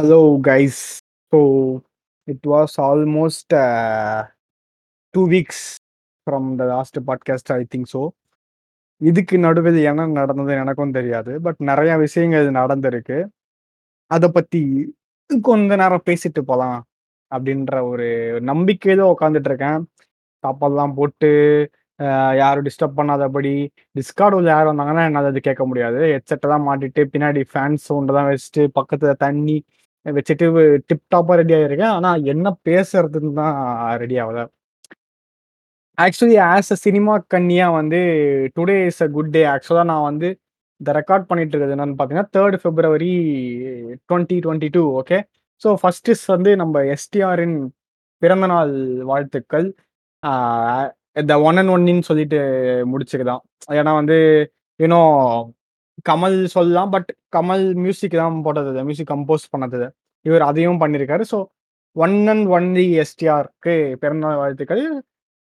Hello, guys. So it was almost uh, two weeks from the last podcast, I think so. இதுக்கு நடுவில் என்ன நடந்தது எனக்கும் தெரியாது பட் நிறைய விஷயங்கள் நடந்திருக்கு அதை பத்தி கொஞ்ச நேரம் பேசிட்டு போகலாம் அப்படின்ற ஒரு நம்பிக்கையில உட்காந்துட்டு இருக்கேன் சாப்பாடுலாம் போட்டு யாரும் டிஸ்டர்ப் பண்ணாதபடி டிஸ்கார்டு உள்ள யார் வந்தாங்கன்னா என்னால் அது கேட்க முடியாது ஹெட்செட்டை தான் மாட்டிட்டு பின்னாடி ஃபேன் சவுண்டை தான் வச்சுட்டு பக்கத்தில் தண்ணி வச்சுட்டு டிப் டாப்பாக ரெடி ஆகிருக்கேன் ஆனால் என்ன பேசுறதுன்னு தான் ரெடி ஆகல. ஆக்சுவலி ஆஸ் அ சினிமா கன்னியாக வந்து today is a good day ஆக்சுவலாக நான் வந்து இந்த ரெக்கார்ட் பண்ணிட்டு இருக்கிறது என்னன்னு பார்த்தீங்கன்னா third February twenty twenty two okay so first is வந்து நம்ம எஸ்டிஆரின் பிறந்தநாள் வாழ்த்துக்கள். த ஒன் அண்ட் ஒன்னின்னு சொல்லிட்டு முடிச்சுக்கலாம். ஏன்னா வந்து இன்னும் கமல் சொல்லலாம் பட் கமல் மியூசிக் தான் போட்டது. மியூசிக் கம்போஸ் பண்ணது. இவர் அதையும் பண்ணியிருக்காரு ஸோ ஒன் அண்ட் ஒன்லி எஸ்டிஆருக்கு பிறந்தநாள் வாழ்த்துக்கள்.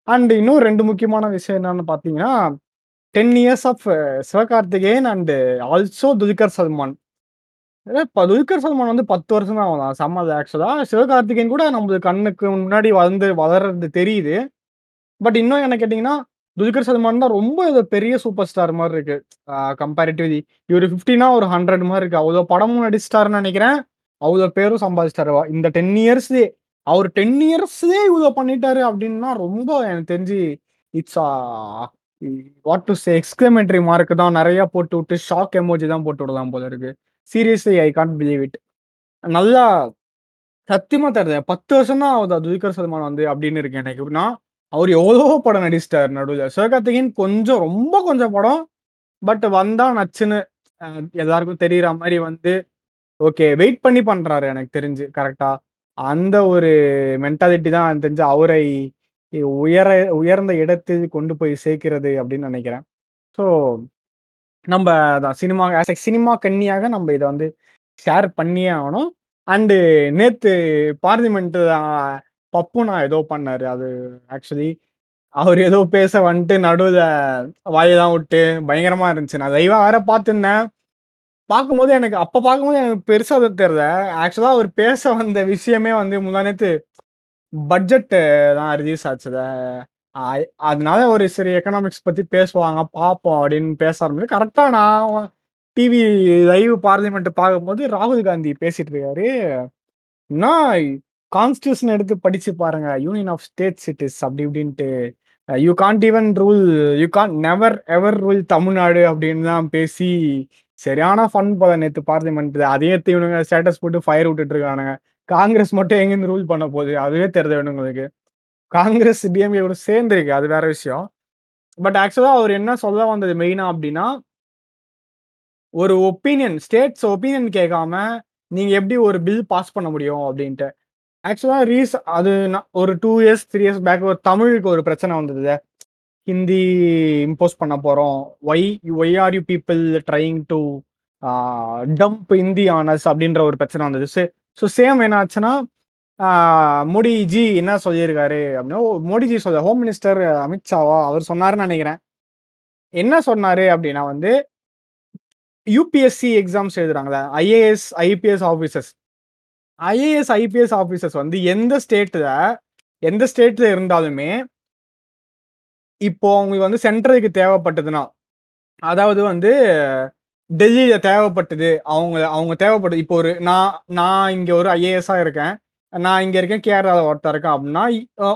அண்ட் இன்னும் ரெண்டு முக்கியமான விஷயம் என்னன்னு பார்த்தீங்கன்னா ten years of Sivakarthikeyan and also Dulquer Salmaan. இப்போ துல்கர் சல்மான் வந்து பத்து வருஷம் தான் ஆகலாம் சம்மது ஆக்சுவலாக சிவகார்த்திகேயன் கூட நம்மளுக்கு கண்ணுக்கு முன்னாடி வளர்ந்து வளர்றது தெரியுது. பட் இன்னும் என்ன கேட்டிங்கன்னா துல்கர் சல்மான் தான் ரொம்ப இது பெரிய சூப்பர் ஸ்டார் மாதிரி இருக்கு. கம்பேரிட்டிவ்லி இவர் ஃபிஃப்டினா ஒரு ஹண்ட்ரட் மாதிரி இருக்கு. அவ்வளோ படமும் நடிச்சிட்டாருன்னு நினைக்கிறேன். அவ்வளோ பேரும் சம்பாதிச்சிட்டாருவா இந்த டென் இயர்ஸ்லேயே அவர் டென் இயர்ஸ்லேயே இவ்வளோ பண்ணிட்டாரு அப்படின்னா ரொம்ப எனக்கு தெரிஞ்சு it's what to say exclamatory mark தான் நிறைய போட்டு விட்டு ஷாக் எமோஜி தான் போட்டு விடலாம் போல இருக்கு. Seriously I can't believe it நல்லா சத்தியமா தருது பத்து வருஷம் தான் ஆகுது துல்கர் சல்மான் வந்து அப்படின்னு இருக்கு எனக்கு. எப்படின்னா அவர் எவ்வளோ படம் நடிச்சிட்டார் நடுவில். சிவகார்த்திகேயன் கொஞ்சம் ரொம்ப கொஞ்சம் படம் பட் வந்தா நச்சுன்னு எல்லாருக்கும் தெரியற மாதிரி வந்து ஓகே வெயிட் பண்ணி பண்றாரு எனக்கு தெரிஞ்சு கரெக்டா அந்த ஒரு மென்டாலிட்டி தான் தெரிஞ்சு அவரை உயர உயர்ந்த இடத்தில் கொண்டு போய் சேர்க்கிறது அப்படின்னு நினைக்கிறேன். ஸோ நம்ம அதான் சினிமா ஆஸ் எ சினிமா கன்னியாக நம்ம இதை வந்து ஷேர் பண்ணியே ஆகணும். அண்டு நேற்று பார்லிமெண்ட் பப்புனா ஏதோ பண்ணாரு. அது ஆக்சுவலி அவர் ஏதோ பேச வந்துட்டு நடுவில் வாயிலாம் விட்டு பயங்கரமா இருந்துச்சு. நான் லைவா வேற பார்த்துருந்தேன். பார்க்கும்போது எனக்கு அப்போ பார்க்கும்போது எனக்கு பெருசாக அது தெரியல. ஆக்சுவலாக அவர் பேச வந்த விஷயமே வந்து முந்தா நேற்று பட்ஜெட் தான் ரிலீஸ் ஆச்சுல. அதனால ஒரு சரி எக்கனாமிக்ஸ் பற்றி பேசுவாங்க பார்ப்போம் அப்படின்னு பேச ஆரம்பிச்சு. கரெக்டாக நான் டிவி லைவ் பார்லிமெண்ட் பார்க்கும்போது ராகுல் காந்தி பேசிட்டு இருக்காரு. நான் கான்ஸ்டியூஷன் எடுத்து படிச்சு பாருங்க. Union of states it is அப்படி இப்படின்ட்டு. You can't even rule you can never ever rule Tamil Nadu அப்படின்னு தான் பேசி சரியான ஃபன் போல நேற்று பார்லிமெண்ட் அதே இவனுங்க ஸ்டேட்டஸ் போட்டு ஃபயர் விட்டுட்டு இருக்கானுங்க. காங்கிரஸ் மட்டும் எங்கேருந்து ரூல் பண்ண போகுது? அதுவே தெரியுது இவனுங்களுக்கு. காங்கிரஸ் டிஎம்கே கூட சேர்ந்துருக்கு அது வேற விஷயம். பட் ஆக்சுவலாக அவர் என்ன சொல்ல வந்தது மெயினா அப்படின்னா ஒரு ஒப்பீனியன் ஸ்டேட்ஸ் ஒப்பீனியன் கேட்காம நீங்க எப்படி ஒரு பில் பாஸ் பண்ண முடியும் அப்படின்ட்டு. ஆக்சுவலாக ரீஸ் அது நான் ஒரு two years three years back ஒரு தமிழுக்கு ஒரு பிரச்சனை வந்தது. ஹிந்தி இம்போஸ் பண்ண போகிறோம் why why are you people trying to dump Hindi on us அப்படின்ற ஒரு பிரச்சனை வந்தது. சே ஸோ சேம் என்னாச்சுன்னா ஆஹ், மோடிஜி என்ன சொல்லியிருக்காரு அப்படின்னா மோடிஜி சொல்ல ஹோம் மினிஸ்டர் அமித்ஷாவா அவர் சொன்னாருன்னு நினைக்கிறேன். என்ன சொன்னாரு அப்படின்னா வந்து UPSC exams எழுதுறாங்களே IAS IPS officers IAS IPS officers வந்து எந்த ஸ்டேட்ல எந்த ஸ்டேட்ல இருந்தாலுமே இப்போ அவங்களுக்கு வந்து சென்ட்ரலுக்கு தேவைப்பட்டதுன்னா அதாவது வந்து டெல்லியில தேவைப்பட்டது அவங்க அவங்க தேவைப்பட்டது இப்போ ஒரு நான் நான் இங்க ஒரு ஐஏஎஸ்ஸா இருக்கேன் நான் இங்க இருக்கேன் கேரளாவில் ஒருத்தர் இருக்கேன் அப்படின்னா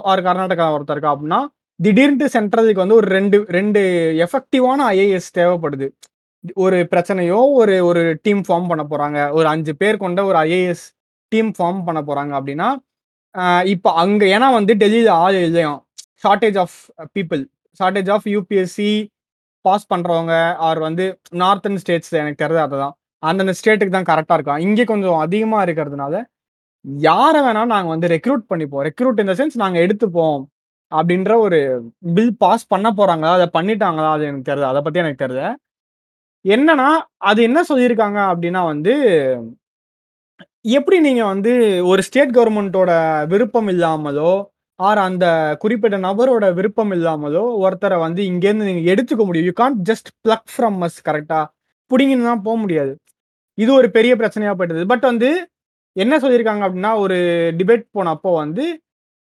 ஒரு கர்நாடகாவில் ஒருத்தர் இருக்கா அப்படின்னா திடீர்னு சென்ட்ரலுக்கு வந்து ஒரு ரெண்டு ரெண்டு எஃபெக்டிவான ஐஏஎஸ் தேவைப்படுது. ஒரு பிரச்சனையோ ஒரு ஒரு டீம் ஃபார்ம் பண்ண போறாங்க ஒரு அஞ்சு பேர் கொண்ட ஒரு ஐஏஎஸ் டீம் ஃபார்ம் பண்ண போறாங்க அப்படின்னா இப்போ அங்கே ஏன்னா வந்து டெல்லியில் ஆள் இல்லையும். Shortage of people shortage of UPSC pass பண்ணுறவங்க ஆர் வந்து நார்த்தன் ஸ்டேட்ஸ் எனக்கு தெரிஞ்சது அதுதான். அந்தந்த ஸ்டேட்டுக்கு தான் கரெக்டாக இருக்கும் இங்கே கொஞ்சம் அதிகமாக இருக்கிறதுனால யாரை வேணால் நாங்கள் வந்து ரெக்ரூட் பண்ணிப்போம் ரெக்ரூட் இந்த சென்ஸ் நாங்கள் எடுத்துப்போம் அப்படின்ற ஒரு பில் பாஸ் பண்ண போகிறாங்களா அதை பண்ணிட்டாங்களா? அது எனக்கு தெரியுது. அதை பற்றி எனக்கு தெரியுது என்னன்னா அது என்ன சொல்லியிருக்காங்க அப்படின்னா வந்து எப்படி நீங்க வந்து ஒரு ஸ்டேட் கவர்மெண்ட்டோட விருப்பம் இல்லாமலோ ஆர் அந்த குறிப்பிட்ட நபரோட விருப்பம் இல்லாமலோ ஒருத்தரை வந்து இங்கேருந்து நீங்க எடுத்துக்க முடியும். You can't just pluck from us கரெக்டா பிடிங்கின்னு தான் போக முடியாது. இது ஒரு பெரிய பிரச்சனையா போயிட்டது பட் வந்து என்ன சொல்லியிருக்காங்க அப்படின்னா ஒரு டிபேட் போனப்போ வந்து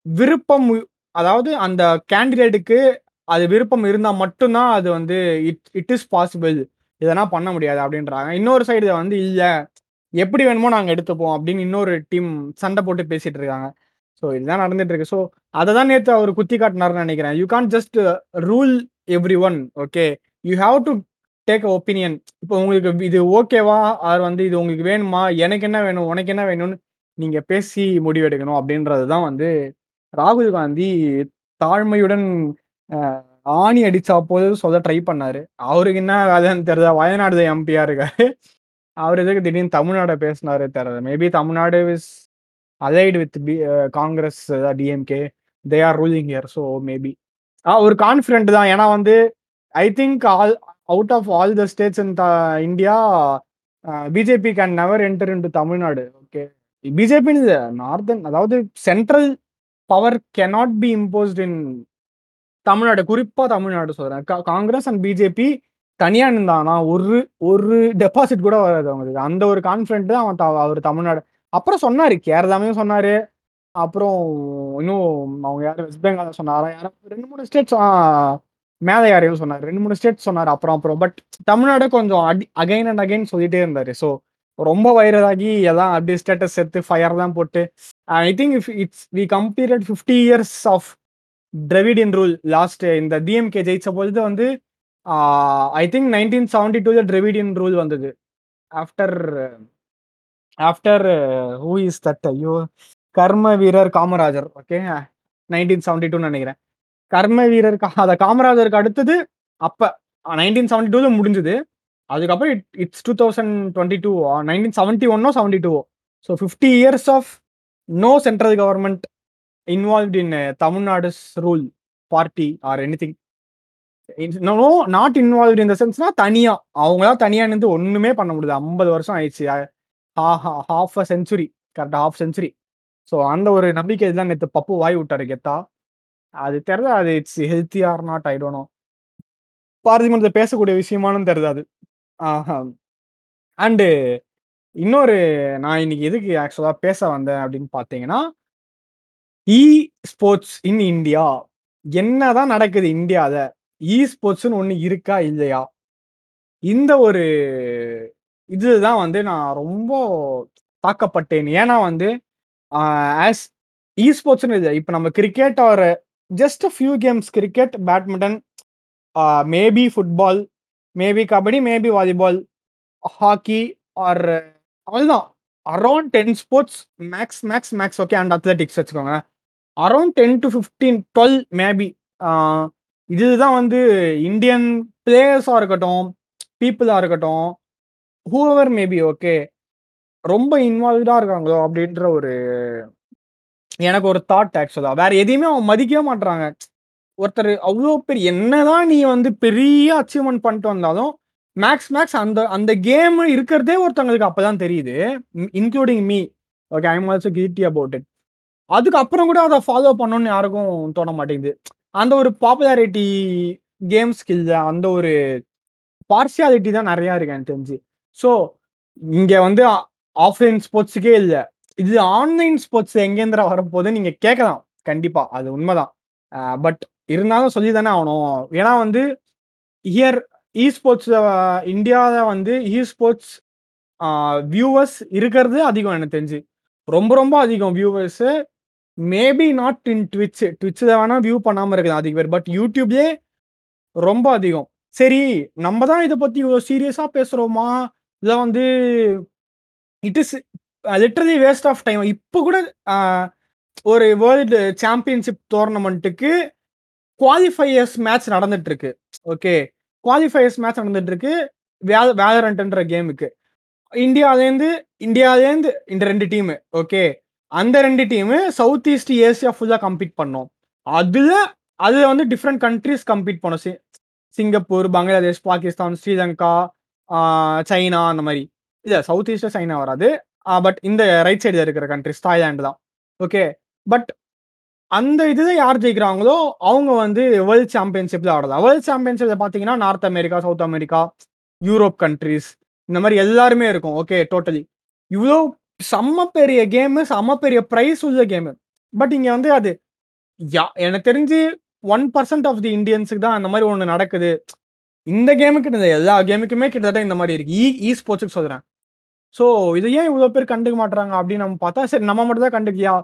விருப்பம் அதாவது அந்த கேண்டிடேட்டுக்கு அது விருப்பம் இருந்தால் மட்டும்தான் அது வந்து இட் இட் இஸ் பாசிபிள் இதெல்லாம் பண்ண முடியாது அப்படின்றாங்க. இன்னொரு சைடு வந்து இல்லை. எப்படி வேணுமோ நாங்கள் எடுத்துப்போம் அப்படின்னு இன்னொரு டீம் சண்டை போட்டு பேசிட்டு இருக்காங்க. ஸோ இதுதான் நடந்துட்டு இருக்கு. ஸோ அதை தான் நேற்று அவர் குத்தி காட்டினார்னு நினைக்கிறேன். You can just rule every one okay you have to take a opinion இப்போ உங்களுக்கு இது ஓகேவா அவர் வந்து இது உங்களுக்கு வேணுமா? எனக்கு என்ன வேணும்? உனக்கு என்ன வேணும்னு நீங்க பேசி முடிவெடுக்கணும் அப்படின்றது தான் வந்து ராகுல் காந்தி தாழ்மையுடன் ஆணி அடிச்சா போது சொல்ல ட்ரை பண்ணாரு. அவருக்கு என்ன வேலைன்னு தெரியல வயநாடு எம்பியா இருக்காரு. அவர் எதுக்கு திடீர்னு தமிழ்நாட பேசினாரு தெரியல. Maybe Tamil Nadu is allied with B Congress DMK they are ruling year so maybe ஒரு கான்ஃபிடென்ட் தான். ஏன்னா வந்து I think all out of all the states in India BJP can never enter into Tamil Nadu okay BJP northern அதாவது central power cannot be imposed in Tamil Nadu குறிப்பா தமிழ்நாடு சொல்றேன். Congress and BJP தனியா இருந்தானா ஒரு ஒரு டெபாசிட் கூட வராது அவங்களுக்கு. அந்த ஒரு கான்பிடன்ட் தான் அவன் அவர் தமிழ்நாடு. அப்புறம் சொன்னாரு கேரளாமையும் சொன்னாரு. அப்புறம் இன்னும் அவங்க யாரும் வெஸ்ட் பெங்கால சொன்னாரா? யாரும் ரெண்டு மூணு ஸ்டேட்ஸ் மேலே யாரையும் சொன்னார். ரெண்டு மூணு ஸ்டேட் சொன்னார் அப்புறம் அப்புறம். பட் தமிழ்நாடு கொஞ்சம் அடி அகைன் அண்ட் அகைன் சொல்லிட்டே இருந்தாரு. ஸோ ரொம்ப வைரலாகி எல்லாம் அப்படியே ஸ்டேட்டஸ் எடுத்து ஃபயர் தான் போட்டு. I think if it's we கம்பீரியட் fifty years of Dravidian rule last இந்த டிஎம்கே ஜெயிச்ச பொழுது வந்து I think nineteen seventy two Dravidian rule வந்தது. After after who is that ஐயோ கர்ம வீரர் காமராஜர். ஓகே நைன்டீன் செவன்டி டூன்னு நினைக்கிறேன். கர்ம வீரர் அதை காமராஜருக்கு அடுத்தது அப்போ நைன்டீன் செவன்டி டூல முடிஞ்சது. அதுக்கப்புறம் it it's two thousand twenty two nineteen seventy ஒன்னோ seventy two so fifty years of no central government involved in Tamil Nadu's rule party or anything no not involve இந்த சென்ஸ்னா தனியா. அவங்களா தனியா நின்று ஒண்ணுமே பண்ண முடியாது ஐம்பது வருஷம் ஆயிடுச்சு. ஹாஃப் அ செஞ்சுரி கரெக்டா ஹாஃப் செஞ்சுரி ஸோ அந்த ஒரு நம்பிக்கை தான் நேற்று பப்பு வாய் விட்டாரு கெத்தா. அது தெரியல அது it's healthy or not I dunno பார்லிமெண்ட்ல பேசக்கூடிய விஷயமானு தெரியுது அது. அண்டு இன்னொரு நான் இன்னைக்கு எதுக்கு ஆக்சுவலாக பேச வந்தேன் அப்படின்னு பார்த்தீங்கன்னா இ ஸ்போர்ட்ஸ் இன் இந்தியா என்னதான் நடக்குது இந்தியாவில்? இ ஸ்போர்ட்ஸ்னு ஒன்று இருக்கா இல்லையா? இந்த ஒரு இதுதான் வந்து நான் ரொம்ப தாக்கப்பட்டேன். ஏன்னா வந்து ஆஸ் இ ஸ்போர்ட்ஸ்னு இல்லை இப்போ நம்ம cricket or just few games cricket badminton maybe football maybe kabaddi maybe volleyball hockey or அவ்வளோதான் around ten sports max max max okay and athletics வச்சுக்கோங்க. Around ten to fifteen twelve maybe இதுதான் வந்து Indian பிளேயர்ஸாக இருக்கட்டும் பீப்புளாக இருக்கட்டும் whoever maybe okay ரொம்ப இன்வால்வ்டாக இருக்காங்களோ அப்படின்ற ஒரு எனக்கு ஒரு தாட் ஆக்சுவலாக வேற எதையுமே அவன் மதிக்கவே மாட்டுறாங்க ஒருத்தர் அவ்வளோ பெரிய என்னதான் நீ வந்து பெரிய அச்சீவ்மெண்ட் பண்ணிட்டு வந்தாலும் மேக்ஸ் மேக்ஸ் அந்த அந்த கேம் இருக்கிறதே ஒருத்தவங்களுக்கு அப்பதான் தெரியுது. Including me okay I'm also guilty about it அதுக்கப்புறம் கூட அதை ஃபாலோ பண்ணணும்னு யாருக்கும் தோண மாட்டேங்குது. அந்த ஒரு பாப்புலாரிட்டி கேம் ஸ்கில் அந்த ஒரு பார்சியாலிட்டி தான் நிறையா இருக்கு எனக்கு தெரிஞ்சு. ஸோ இங்கே வந்து ஆஃப்லைன் ஸ்போர்ட்ஸுக்கே இல்லை. இது ஆன்லைன் ஸ்போர்ட்ஸ் எங்கேந்திர வரப்போது நீங்கள் கேட்கலாம் கண்டிப்பாக அது உண்மைதான். பட் இருந்தாலும் சொல்லி தானே ஆகணும். ஏன்னா வந்து ஹியர் இ ஸ்போர்ட்ஸ் இந்தியாவில் வந்து இ ஸ்போர்ட்ஸ் வியூவர்ஸ் இருக்கிறது அதிகம் எனக்கு தெரிஞ்சு. ரொம்ப ரொம்ப அதிகம் viewers maybe not in Twitch ட்விட்ச்சில் வேணால் வியூ பண்ணாமல் இருக்குது அதிக பேர் பட் யூடியூப்லேயே ரொம்ப அதிகம். சரி நம்ம தான் இதை பற்றி இவ்வளோ சீரியஸாக பேசுகிறோமா இதை வந்து it is literally waste of time இப்போ கூட uh, ஒரு வேர்ல்டு சாம்பியன்ஷிப் டோர்னமெண்ட்டுக்கு குவாலிஃபையர்ஸ் மேட்ச் நடந்துட்டு இருக்கு ஓகே குவாலிஃபையர்ஸ் மேட்ச் நடந்துட்டு இருக்கு வே வேலரண்ட்ன்ற கேமுக்கு இந்தியாவிலேருந்து இந்தியாலேருந்து இந்த ரெண்டு டீமு ஓகே அந்த ரெண்டு டீமு சவுத் ஈஸ்ட் ஏசியா ஃபுல்லாக கம்ப்ளீட் பண்ணோம். அதில் அதில் வந்து டிஃப்ரெண்ட் கண்ட்ரிஸ் கம்ப்ளீட் பண்ணோம். சி சிங்கப்பூர் பங்களாதேஷ் பாகிஸ்தான் ஸ்ரீலங்கா சைனா அந்த மாதிரி. இல்லை சவுத் ஈஸ்டில் சைனா வராது. பட் இந்த ரைட் சைடில் இருக்கிற கண்ட்ரிஸ் தாய்லாண்டு தான். ஓகே பட் அந்த இதில் யார் ஜெயிக்கிறாங்களோ அவங்க வந்து வேர்ல்ட் சாம்பியன்ஷிப்பில் ஆடலாம் வேர்ல்ட் சாம்பியன்ஷிப்பில் பார்த்தீங்கன்னா North America South America Europe countries இந்த மாதிரி எல்லாருமே இருக்கும். ஓகே டோட்டலி இவ்வளோ செம்ம பெரிய கேமு, செம்ம பெரிய ப்ரைஸ் உள்ள கேமு. பட் இங்கே வந்து அது யா எனக்கு தெரிஞ்சு ஒன் பர்சன்ட் ஆஃப் தி இண்டியன்ஸுக்கு தான் அந்த மாதிரி ஒன்று நடக்குது. இந்த கேமுக்கு எல்லா கேமுக்குமே கிட்டத்தட்ட இந்த மாதிரி இருக்கு. E, இ இ ஸ்போர்ட்ஸுக்கு சொல்கிறேன் ஸோ இதை ஏன் இவ்வளோ பேர் கண்டுக்க மாட்டுறாங்க அப்படின்னு நம்ம பார்த்தா, சரி நம்ம மட்டும் தான் கண்டுக்கியா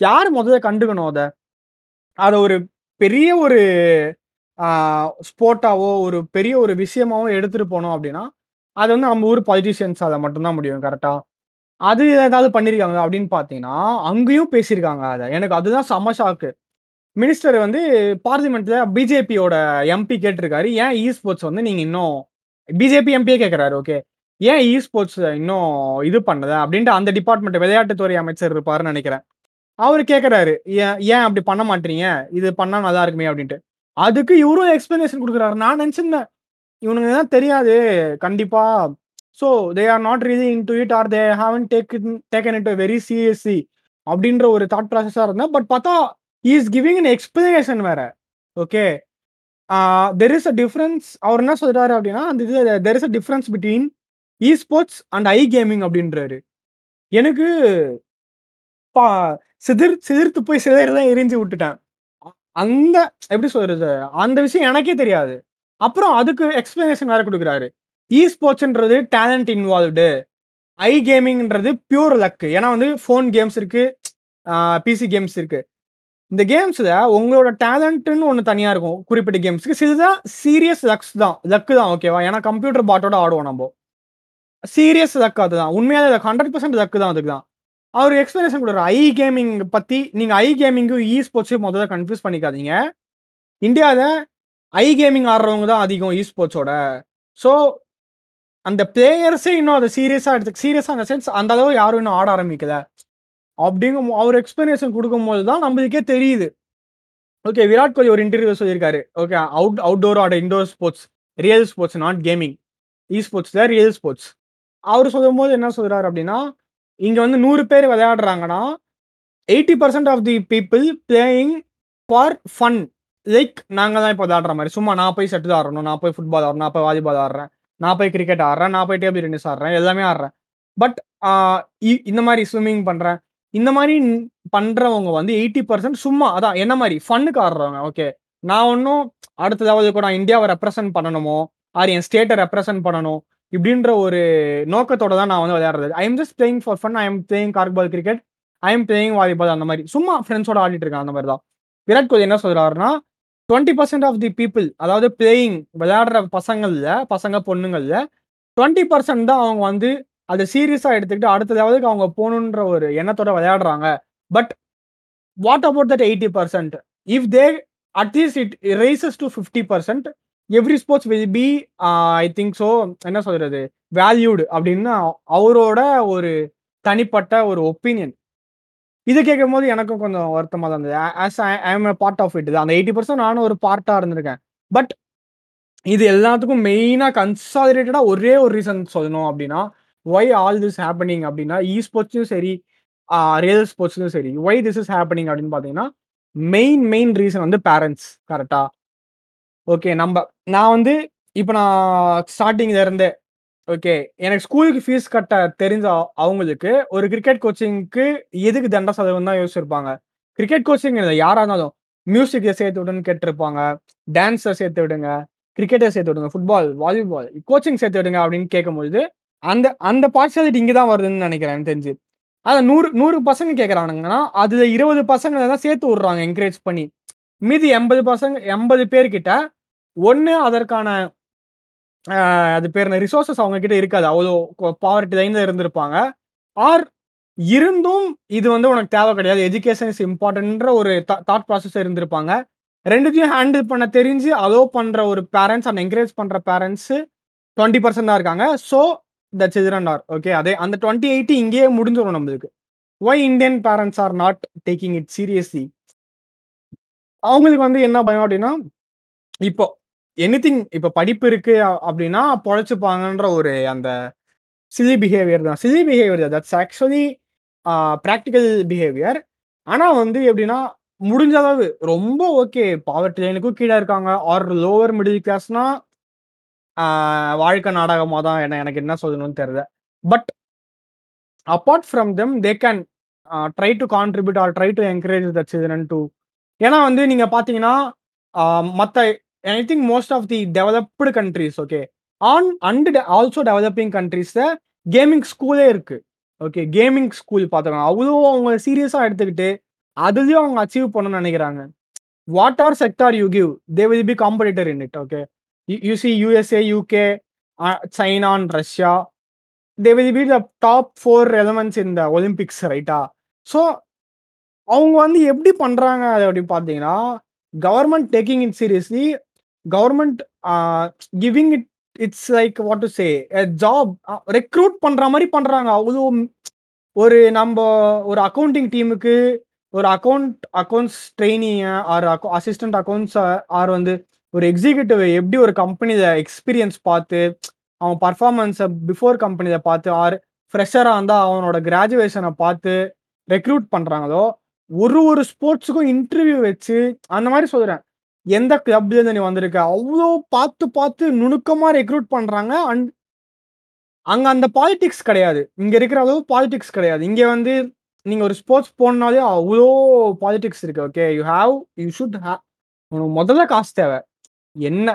யார் முதல்ல கண்டுக்கணும் அதை அதை ஒரு பெரிய ஒரு ஸ்போர்ட்டாவோ, ஒரு பெரிய ஒரு விஷயமாவோ எடுத்துகிட்டு போனோம் அப்படின்னா, அது வந்து நம்ம ஊர் பொலிட்டீஷியன்ஸால மட்டும் தான் முடியும். கரெக்டாக அது ஏதாவது பண்ணியிருக்காங்க அப்படின்னு பார்த்தீங்கன்னா, அங்கேயும் பேசியிருக்காங்க அத. எனக்கு அதுதான் செம்ம ஷாக்கு. மினிஸ்டர் வந்து பார்லிமெண்ட்ல பிஜேபியோட எம்பி கேட்டிருக்காரு. ஏன் இ ஸ்போர்ட்ஸ் வந்து நீங்க இன்னும் பிஜேபி எம்பியே கேட்குறாரு ஓகே. ஏன் இ ஸ்போர்ட்ஸ் இன்னும் இது பண்ணல அப்படின்ட்டு அந்த டிபார்ட்மெண்ட் விளையாட்டுத்துறை அமைச்சர் இருப்பாருன்னு நெனைக்கிறேன். அவரு கேட்குறாரு ஏன் ஏன் அப்படி பண்ண மாட்றீங்க? இது பண்ணா நல்லா இருக்குமே அப்படின்ட்டு. அதுக்கு இவரும் எக்ஸ்ப்ளனேஷன் குடுக்குறாரு. நான் நெனச்சிருந்தேன். இவனுக்கு தான் தெரியாது கண்டிப்பா. So they are not really into it or they haven't taken taken it very seriously அப்படின்ற ஒரு தாட் ப்ராசஸாக இருந்தேன். பட் பார்த்தா இஸ் கிவிங் அன் எக்ஸ்பிளேஷன் வேற. Okay. There is a difference அவர் என்ன சொல்றாரு அப்படின்னா, அந்த இது there is a difference between e sports and i gaming அப்படின்றாரு. எனக்கு பா சிதிர் சிதிர்த்து போய் சிதறி தான் எரிஞ்சு விட்டுட்டேன். அந்த எப்படி சொல்றது? அந்த விஷயம் எனக்கே தெரியாது. அப்புறம் அதுக்கு எக்ஸ்பிளனேஷன் வேற கொடுக்குறாரு இ ஸ்போர்ட்ஸ்ன்றது டேலண்ட் இன்வால்வ்டு. ஐ கேமிங்ன்றது பியூர் லக். ஏன்னா வந்து ஃபோன் கேம்ஸ் இருக்கு. பிசி கேம்ஸ் இருக்கு. இந்த கேம்ஸில் உங்களோட டேலண்ட்டுன்னு ஒன்று தனியாக இருக்கும். குறிப்பிட்ட கேம்ஸ்க்கு. சிலதுதான் சீரியஸ் லக்ஸ் தான். லக்கு தான் ஓகேவா? ஏன்னா கம்ப்யூட்டர் பாட்டோட ஆடுவோம் நம்ம சீரியஸ் லக் அதுதான். உண்மையாக லக் ஹண்ட்ரட் பர்சன்ட் லக்கு தான் அதுக்கு தான். அவர் எக்ஸ்ப்ளனேஷன் கொடுக்குற ஐ கேமிங் பற்றி நீங்கள் ஐ கேமிங்கும், இ ஸ்போர்ட்ஸையும் முதல்ல கன்ஃப்யூஸ் பண்ணிக்காதீங்க. இந்தியாவில் ஐ கேமிங் ஆடுறவங்க தான் அதிகம் இ ஸ்போர்ட்ஸோட. ஸோ அந்த பிளேயர்ஸே இன்னும் அதை சீரியஸாக எடுத்து சீரியஸாக அந்த சென்ஸ் அந்த அளவு யாரும் இன்னும் ஆட ஆரம்பிக்கல. அப்படிங்கும் அவர் எக்ஸ்பிளனேஷன் கொடுக்கும்போது தான் நம்மளுக்கே தெரியுது. ஓகே. விராட் கோலி ஒரு இன்டர்வியூ சொல்லியிருக்காரு. ஓகே. அவுட் அவுட்டோர் ஆட indoor sports. Real sports not gaming. E sports தான் ரியல் ஸ்போர்ட்ஸ். அவர் சொல்லும்போது என்ன சொல்கிறாரு அப்படின்னா, இங்கே வந்து நூறு பேர் விளையாடுறாங்கன்னா, 80% of the people playing for fun. Like நாங்கள் தான் இப்போ விளையாடுற மாதிரி சும்மா நான் போய் செட்டில் ஆடணும். நான் போய் ஃபுட்பால் ஆடணும். நான் போய் வாலிபால் ஆடுறேன். நான் போய் கிரிக்கெட் ஆடுறேன். நான் போய் டேபிள் டென்னிஸ் ஆடுறேன். எல்லாமே ஆடுறேன். பட் இ இந்த மாதிரி ஸ்விம்மிங் பண்றேன். இந்த மாதிரி பண்றவங்க வந்து 80% சும்மா அதான் என்ன மாதிரி ஃபன்னுக்கு ஆடுறவங்க. ஓகே. நான் ஒன்றும் அடுத்த லெவலுக்கு நான் இந்தியாவை ரெப்ரசன்ட் பண்ணணுமோ, ஆர் என் ஸ்டேட்டை ரெப்ரசன்ட் பண்ணணும். இப்படின்ற ஒரு நோக்கத்தோட தான் நான் வந்து விளையாடுறது. I am just playing for fun. I am playing corkball cricket. I am playing volleyball அந்த மாதிரி சும்மா ஃப்ரெண்ட்ஸோட ஆடிட்டு இருக்கேன் அந்த மாதிரி தான். விராட் கோலி என்ன சொல்றாருன்னா, 20% ஆஃப் தி பீப்புள் அதாவது பிளேயிங் விளையாடுற பசங்களில் பசங்க பொண்ணுங்களில் டுவெண்ட்டி பர்சன்ட் தான் அவங்க வந்து அதை சீரியஸாக எடுத்துக்கிட்டு அடுத்த லெவலுக்கு அவங்க போகணுன்ற ஒரு எண்ணத்தோட விளையாடுறாங்க. But what about that 80%? If they at least it rises to 50% every sports will be I think so என்ன சொல்றது? வேல்யூடு அப்படின்னு அவரோட ஒரு தனிப்பட்ட ஒரு ஒப்பீனியன். இது கேட்கும்போது எனக்கும் கொஞ்சம் வருத்தமாக தான் இருந்தது. As I I am a part of it. அந்த 80% நானும் ஒரு பார்ட்டாக இருந்திருக்கேன். பட் இது எல்லாத்துக்கும் மெயினாக கன்சாலிடேட்டடாக ஒரே ஒரு ரீசன் சொல்லணும் அப்படின்னா, ஒய் ஆல் திஸ் ஹேப்பனிங் அப்படின்னா, இ ஸ்போர்ட்ஸும் சரி, ரியல் ஸ்போர்ட்ஸ்லையும் சரி, ஒய் திஸ் இஸ் ஹேப்பனிங் அப்படின்னு பார்த்தீங்கன்னா, மெயின் மெயின் ரீசன் வந்து பேரண்ட்ஸ் கரெக்டாக ஓகே. நம்ம நான் வந்து இப்போ நான் ஸ்டார்டிங்ல இருந்தே ஓகே. எனக்கு ஸ்கூலுக்கு ஃபீஸ் கட்ட தெரிஞ்ச அவங்களுக்கு ஒரு கிரிக்கெட் கோச்சிங்க்கு எதுக்கு தண்ட சதவீதம் தான் யோசிச்சிருப்பாங்க. கிரிக்கெட் கோச்சிங் இல்ல யாரா இருந்தாலும். மியூசிக்கை சேர்த்து விடுன்னு கேட்டிருப்பாங்க. டான்ஸை சேர்த்து விடுங்க. கிரிக்கெட்ட சேர்த்து விடுங்க. ஃபுட்பால், வாலிபால், கோச்சிங் சேர்த்து விடுங்க அப்படின்னு கேட்கும்பொழுது, அந்த அந்த பார்ஷியாலிட்டி இங்க தான் வருதுன்னு நினைக்கிறேன் எனக்கு தெரிஞ்சு. அதான் 100 100 பசங்க கேட்கறானுங்கன்னா, அதுல 20 பசங்கள தான் சேர்த்து விடுறாங்க என்கரேஜ் பண்ணி. மீதி 80 பசங்க 80 பேர்கிட்ட ஒன்று அதற்கான அது பேர் என்ன ரிசோர்ஸஸ் அவங்க கிட்ட இருக்காது. அவ்வளோ பாவர்ட்டி தான் இருந்திருப்பாங்க. ஆர் இருந்தும் இது வந்து உனக்கு தேவை கிடையாது. எஜுகேஷன் இஸ் இம்பார்ட்டன்ற ஒரு தாட் ப்ராசஸ் இருந்திருப்பாங்க. ரெண்டுத்தையும் ஹேண்டில் பண்ண தெரிஞ்சு அலோவ் பண்ற ஒரு பேரன்ட்ஸ் அண்ட் என்கரேஜ் பண்ற பேரன்ட்ஸ் 20% தான் இருக்காங்க. So the children are okay. அதே அந்த 20, 80 இங்கேயே முடிஞ்சிடும் நம்மளுக்கு. Why Indian parents are not taking it seriously? அவங்களுக்கு வந்து என்ன பயம் அப்படின்னா, இப்போ எனிதிங் இப்ப படிப்பு இருக்கு அப்படின்னா பொழைச்சுப்பாங்கன்ற ஒரு அந்த சிலி பிஹேவியர் தான். Silly behaviour that's actually practical behaviour. ஆனா வந்து எப்படின்னா, முடிஞ்ச அளவு ரொம்ப ஓகே பாவர்ட்டி லைனுக்கும் கீழே இருக்காங்க. ஆர் லோவர் மிடில் கிளாஸ்னா வாழ்க்கை நாடகமாக தான் என்ன எனக்கு என்ன சொல்லணும்னு தெரியல. But apart from them they can try to contribute or try to encourage the children to ஏன்னா வந்து நீங்கள் பார்த்தீங்கன்னா மற்ற I think most of the developed countries okay on and also developing கண்ட்ரிஸ்ல gaming ஸ்கூலே இருக்கு. ஓகே கேமிங் ஸ்கூல் பார்த்துக்கலாம். அவ்வளோ அவங்க சீரியஸாக எடுத்துக்கிட்டு அதுலேயும் அவங்க அச்சீவ் பண்ணணும்னு நினைக்கிறாங்க. What are sector you give they will be competitor in it okay you see USA UK China and Russia they will be the top four elements இந்த ஒலிம்பிக்ஸ் ரைட்டா ஸோ அவங்க வந்து எப்படி பண்ணுறாங்க அது அப்படின்னு பார்த்தீங்கன்னா government taking it seriously government giving it it's like what to say job recruit பண்ற மாதிரி பண்றாங்க. அவ்வளோ ஒரு நம்ம ஒரு அக்கௌண்டிங் டீமுக்கு ஒரு account accounts training or assistant accounts or வந்து ஒரு எக்ஸிக்யூட்டிவ் எப்படி ஒரு கம்பெனியில எக்ஸ்பீரியன்ஸ் பார்த்து அவன் பர்ஃபார்மன்ஸை பிஃபோர் கம்பெனியில பார்த்து ஆர் ஃப்ரெஷராக இருந்தால் அவனோட கிராஜுவேஷனை பார்த்து ரெக்ரூட் பண்ணுறாங்களோ ஒரு ஒரு ஸ்போர்ட்ஸுக்கும் இன்டர்வியூ வச்சு அந்த மாதிரி சொல்கிறேன் எந்த கிளப்ல இருந்து நீ வந்திருக்க? அவ்வளோ பார்த்து பார்த்து நுணுக்கமாக ரெக்ரூட் பண்ணுறாங்க அண்ட் அங்கே அந்த பாலிடிக்ஸ் கிடையாது. இங்கே இருக்கிற அளவு பாலிடிக்ஸ் கிடையாது. இங்கே வந்து நீங்கள் ஒரு ஸ்போர்ட்ஸ் போனாலே அவ்வளோ பாலிடிக்ஸ் இருக்கு okay you have you should have உனக்கு முதல்ல காசு தேவை. என்ன?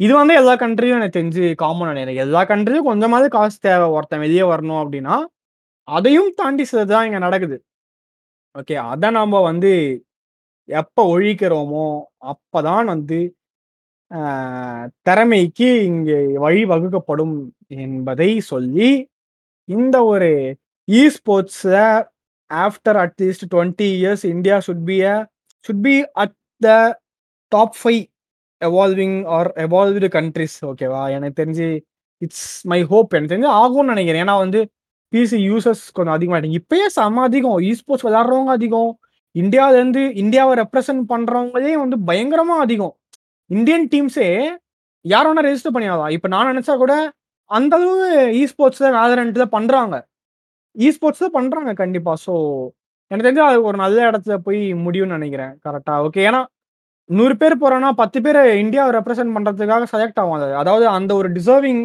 இது வந்து எல்லா கண்ட்ரியும் எனக்கு தெரிஞ்சு காமன் நினைக்கிறேன். எல்லா கண்ட்ரியும் கொஞ்சமாவது காசு தேவை. ஒருத்தன் வெளியே வரணும் அப்படின்னா அதையும் தாண்டி சிலதுதான் இங்க நடக்குது. ஓகே அதை நாம வந்து எப்ப ஒழிக்கிறோமோ அப்பதான் வந்து திறமைக்கு இங்கே வழி வகுக்கப்படும் என்பதை சொல்லி இந்த ஒரு e sports after at least twenty years India should be a should be at the top five evolving or evolved countries ஓகேவா எனக்கு தெரிஞ்சு இட்ஸ் மை ஹோப் எனக்கு தெரிஞ்சு ஆகும்னு நினைக்கிறேன். ஏன்னா வந்து பிசி யூசர்ஸ் கொஞ்சம் அதிகமாக இப்பயே செம அதிகம். இ ஸ்போர்ட்ஸ் விளாட்றவங்க அதிகம். இந்தியாவிலேருந்து இந்தியாவை ரெப்ரசன்ட் பண்ணுறவங்களே வந்து பயங்கரமாக அதிகம். இந்தியன் டீம்ஸே யார் வேணா ரெஜிஸ்டர் பண்ணியாதான் இப்போ நான் நினச்சா கூட அந்த அளவு இ ஸ்போர்ட்ஸில் தான் பண்ணுறாங்க இ ஸ்போர்ட்ஸ் பண்ணுறாங்க கண்டிப்பாக ஸோ எனக்கு தெரிஞ்சு அது ஒரு நல்ல இடத்துல போய் முடியும்னு நினைக்கிறேன். கரெக்டாக ஓகே ஏன்னா நூறு பேர் போறோம்னா பத்து பேர் இந்தியாவை ரெப்ரசென்ட் பண்றதுக்காக செலக்ட் ஆகும் அது. அதாவது அந்த ஒரு டிசர்விங்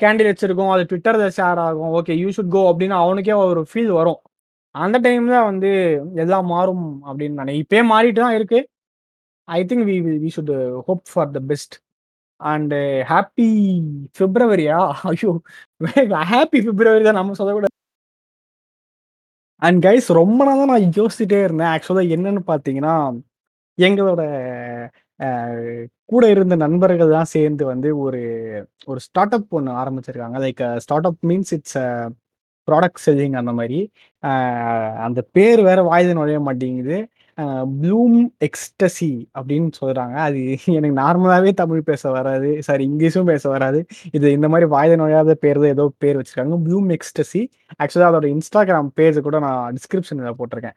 கேண்டிடேட்ஸ் இருக்கும். அது ட்விட்டரில் ஷேர் ஆகும். ஓகே யூ ஷுட் கோ அப்படின்னு அவனுக்கே ஒரு ஃபீல் வரும். அந்த டைம்ல வந்து எல்லாம் மாறும் அப்படின்னு நான் இப்பயே மாறிட்டு தான் இருக்கு. I think we we should hope for the best and happy பிப்ரவரியா ஐயோ ஹாப்பி பிப்ரவரி தான் நம்ம சொல்லக்கூடாது அண்ட் கைஸ் ரொம்ப நாள் நான் யோசிச்சுட்டே இருந்தேன். ஆக்சுவலாக என்னன்னு பார்த்தீங்கன்னா எங்களோட கூட இருந்த நண்பர்கள் தான் சேர்ந்து வந்து ஒரு ஒரு ஸ்டார்ட் அப் ஒன்று ஆரம்பிச்சிருக்காங்க like start up means it's product selling அந்த மாதிரி. அந்த பேர் வேற வாயுது நுழைய மாட்டேங்குது. ப்ளூம் எக்ஸ்டசி அப்படின்னு சொல்கிறாங்க அது எனக்கு நார்மலாகவே தமிழ் பேச வராது. சாரி இங்கிலீஷும் பேச வராது. இது இந்த மாதிரி வாயுத நுழையாத பேர் தான் ஏதோ பேர் வச்சிருக்காங்க. ப்ளூம் எக்ஸ்டசி ஆக்சுவலாக அதோட இன்ஸ்டாகிராம் பேஜ் கூட நான் டிஸ்கிரிப்ஷனில் போட்டிருக்கேன்.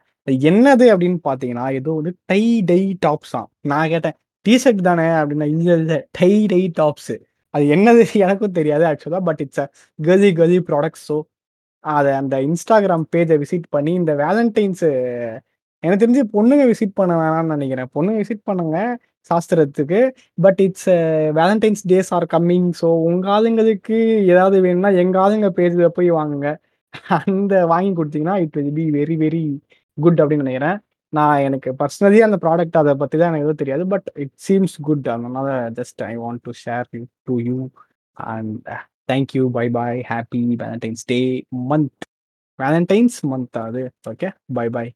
என்னது அப்படின்னு பார்த்தீங்கன்னா ஏதோ வந்து டை டை டாப்ஸ் தான் நான் கேட்டேன் டிஷர்ட் தானே அப்படின்னா இல்லை இல்லை டை டை டாப்ஸு அது என்னது? எனக்கும் தெரியாது ஆக்சுவலாக பட் இட்ஸ் அ கலி கலி ப்ராடக்ட் ஸோ அதை அந்த இன்ஸ்டாகிராம் பேஜை விசிட் பண்ணி இந்த வேலண்டைன்ஸு எனக்கு தெரிஞ்சு பொண்ணுங்க விசிட் பண்ண வேணாம்னு நினைக்கிறேன். பொண்ணுங்க விசிட் பண்ணுங்க சாஸ்திரத்துக்கு. But it's Valentine's days are coming so உங்க ஆளுங்களுக்கு ஏதாவது வேணும்னா எங்க ஆளுங்க பேஜில் போய் வாங்குங்க. அந்த வாங்கி கொடுத்தீங்கன்னா it will be very very good அப்படின்னு நினைக்கிறேன். நான் எனக்கு பர்சனலி அந்த ப்ராடக்ட் அதை பற்றி தான் எனக்கு எதுவும் தெரியாது. பட் இட் சீம்ஸ் குட் அதனால just I want to share to you and thank you bye bye happy Valentine's day month Valentine's month அது ஓகே பை பாய்